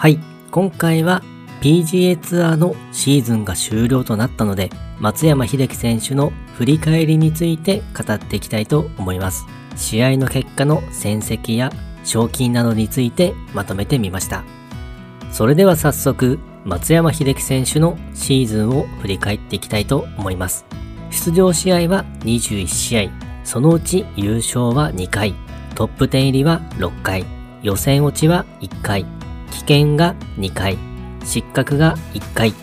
はい、今回は PGA ツアーのシーズンが終了となったので、松山英樹選手の振り返りについて語っていきたいと思います。試合の結果の戦績や賞金などについてまとめてみました。それでは早速、松山英樹選手のシーズンを振り返っていきたいと思います。出場試合は21試合、そのうち優勝は2回、トップ10入りは6回、予選落ちは1回、棄権が2回、失格が1回、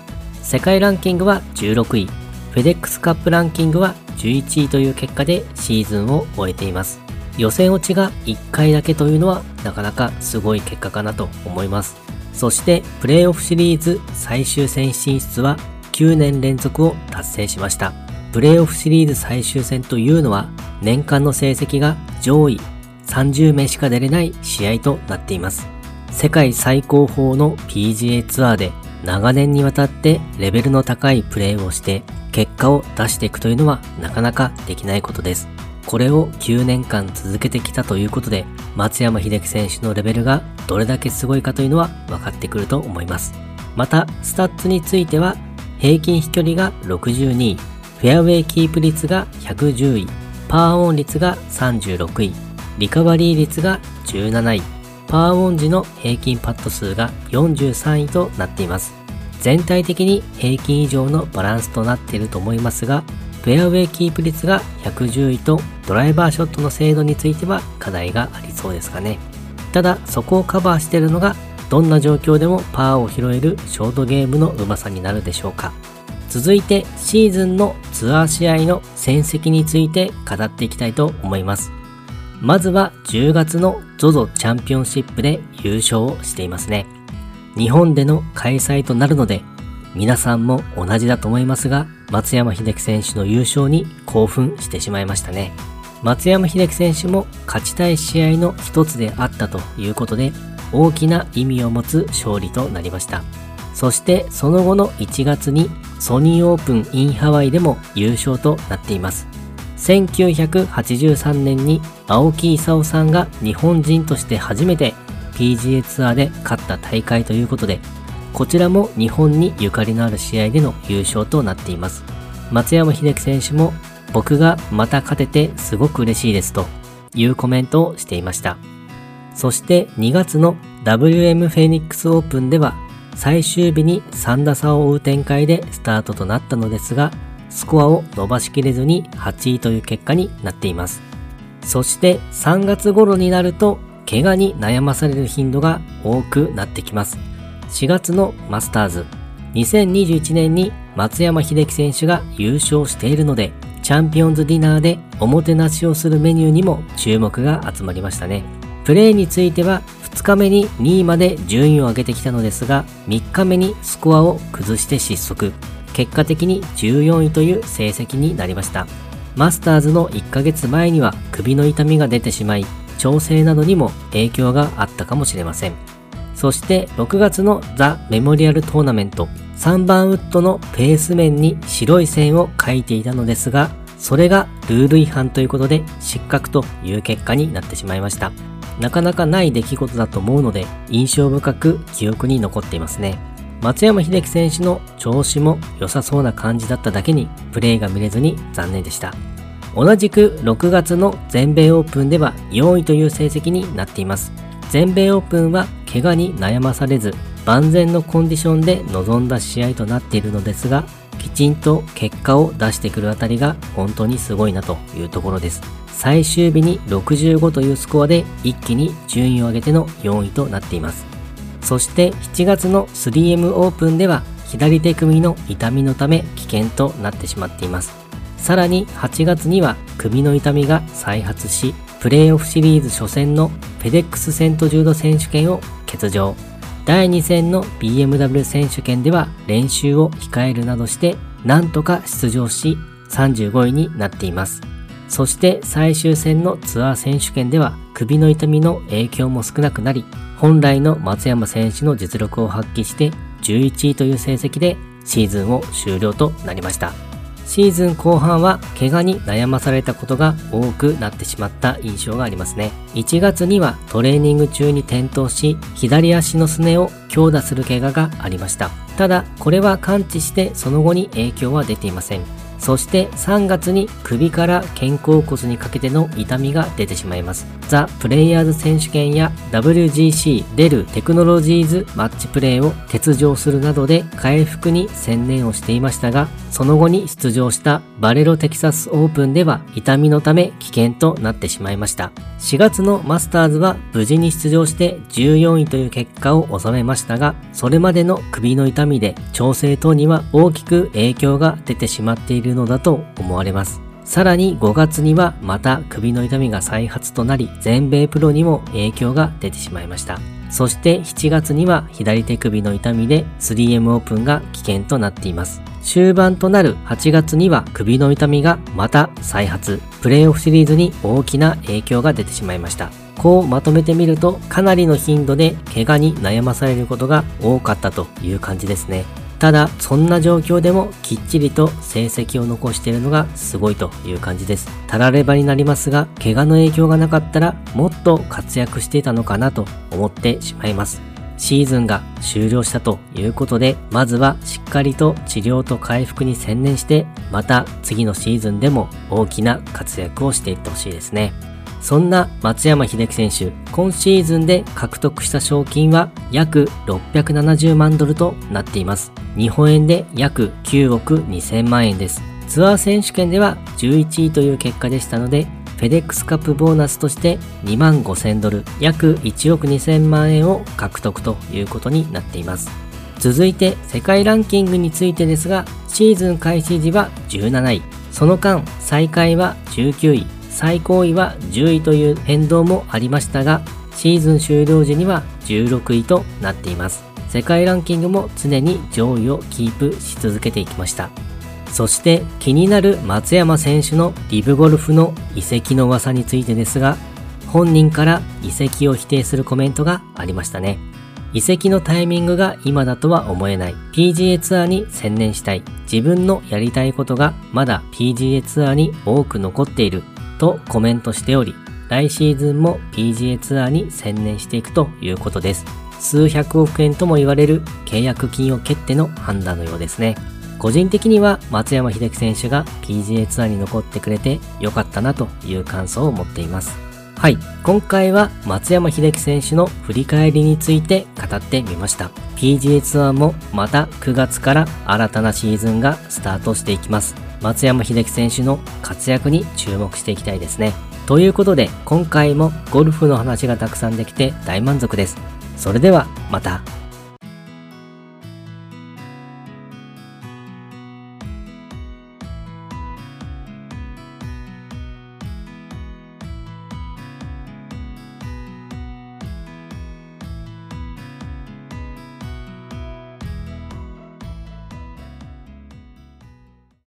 世界ランキングは16位、フェデックスカップランキングは11位という結果でシーズンを終えています。予選落ちが1回だけというのはなかなかすごい結果かなと思います。そしてプレーオフシリーズ最終戦進出は9年連続を達成しました。プレーオフシリーズ最終戦というのは年間の成績が上位30名しか出れない試合となっています。世界最高峰の PGA ツアーで長年にわたってレベルの高いプレーをして結果を出していくというのはなかなかできないことです。これを9年間続けてきたということで松山英樹選手のレベルがどれだけすごいかというのは分かってくると思います。また、スタッツについては平均飛距離が62位、フェアウェイキープ率が110位、パーオン率が36位、リカバリー率が17位、パーオン時の平均パット数が43位となっています。全体的に平均以上のバランスとなっていると思いますが、フェアウェイキープ率が110位とドライバーショットの精度については課題がありそうですかね。ただ、そこをカバーしているのが、どんな状況でもパワーを拾えるショートゲームのうまさになるでしょうか。続いて、シーズンのツアー試合の戦績について語っていきたいと思います。まずは10月の ZOZO チャンピオンシップで優勝をしていますね。日本での開催となるので、皆さんも同じだと思いますが、松山英樹選手の優勝に興奮してしまいましたね。松山英樹選手も勝ちたい試合の一つであったということで、大きな意味を持つ勝利となりました。そしてその後の1月にソニーオープンインハワイでも優勝となっています。1983年に青木功さんが日本人として初めて PGA ツアーで勝った大会ということで、こちらも日本にゆかりのある試合での優勝となっています。松山英樹選手も僕がまた勝ててすごく嬉しいですというコメントをしていました。そして2月の WM フェニックスオープンでは最終日に3打差を追う展開でスタートとなったのですが、スコアを伸ばしきれずに8位という結果になっています。そして3月頃になると怪我に悩まされる頻度が多くなってきます。4月のマスターズ、2021年に松山英樹選手が優勝しているので、チャンピオンズディナーでおもてなしをするメニューにも注目が集まりましたね。プレーについては2日目に2位まで順位を上げてきたのですが、3日目にスコアを崩して失速。結果的に14位という成績になりました。マスターズの1ヶ月前には首の痛みが出てしまい、調整などにも影響があったかもしれません。そして6月のザ・メモリアルトーナメント、3番ウッドのペース面に白い線を書いていたのですが、それがルール違反ということで失格という結果になってしまいました。なかなかない出来事だと思うので印象深く記憶に残っていますね。松山英樹選手の調子も良さそうな感じだっただけにプレーが見れずに残念でした。同じく6月の全米オープンでは4位という成績になっています。全米オープンは怪我に悩まされず万全のコンディションで臨んだ試合となっているのですがきちんと結果を出してくるあたりが本当にすごいなというところです。最終日に65というスコアで一気に順位を上げての4位となっています。そして7月の 3M オープンでは左手首の痛みのため危険となってしまっています。さらに8月には首の痛みが再発し、プレーオフシリーズ初戦のフェデックスセントジュード選手権を欠場。第2戦の BMW 選手権では練習を控えるなどしてなんとか出場し35位になっています。そして最終戦のツアー選手権では首の痛みの影響も少なくなり本来の松山選手の実力を発揮して11位という成績でシーズンを終了となりました。シーズン後半は怪我に悩まされたことが多くなってしまった印象がありますね。1月にはトレーニング中に転倒し、左足のすねを強打する怪我がありました。ただ、これは完治してその後に影響は出ていません。そして3月に首から肩甲骨にかけての痛みが出てしまいます。ザ・プレイヤーズ選手権や WGC デルテクノロジーズマッチプレイを欠場するなどで回復に専念をしていましたが、その後に出場したバレロテキサスオープンでは痛みのため危険となってしまいました。4月のマスターズは無事に出場して14位という結果を収めましたが、それまでの首の痛みで調整等には大きく影響が出てしまっているのだと思われます。さらに5月にはまた首の痛みが再発となり、全米プロにも影響が出てしまいました。そして7月には左手首の痛みで 3M オープンが危険となっています。終盤となる8月には首の痛みがまた再発、プレイオフシリーズに大きな影響が出てしまいました。こうまとめてみるとかなりの頻度で怪我に悩まされることが多かったという感じですね。ただ、そんな状況でもきっちりと成績を残しているのがすごいという感じです。たらればになりますが、怪我の影響がなかったらもっと活躍していたのかなと思ってしまいます。シーズンが終了したということで、まずはしっかりと治療と回復に専念して、また次のシーズンでも大きな活躍をしていってほしいですね。そんな松山英樹選手、今シーズンで獲得した賞金は約670万ドルとなっています。日本円で約9億2000万円です。ツアー選手権では11位という結果でしたので、フェデックスカップボーナスとして2万5000ドル、約1億2000万円を獲得ということになっています。続いて世界ランキングについてですが、シーズン開始時は17位、その間最下位は19位、最高位は10位という変動もありましたが、シーズン終了時には16位となっています。世界ランキングも常に上位をキープし続けていきました。そして気になる松山選手のリブゴルフの移籍の噂についてですが、本人から移籍を否定するコメントがありましたね。移籍のタイミングが今だとは思えない。PGA ツアーに専念したい。自分のやりたいことがまだ PGA ツアーに多く残っている。とコメントしており、来シーズンも PGA ツアーに専念していくということです。数百億円とも言われる契約金を蹴っての判断のようですね。個人的には松山英樹選手が PGA ツアーに残ってくれて良かったなという感想を持っています。はい。今回は松山英樹選手の振り返りについて語ってみました。PGA ツアーもまた9月から新たなシーズンがスタートしていきます。松山英樹選手の活躍に注目していきたいですね。ということで今回もゴルフの話がたくさんできて大満足です。それではまた。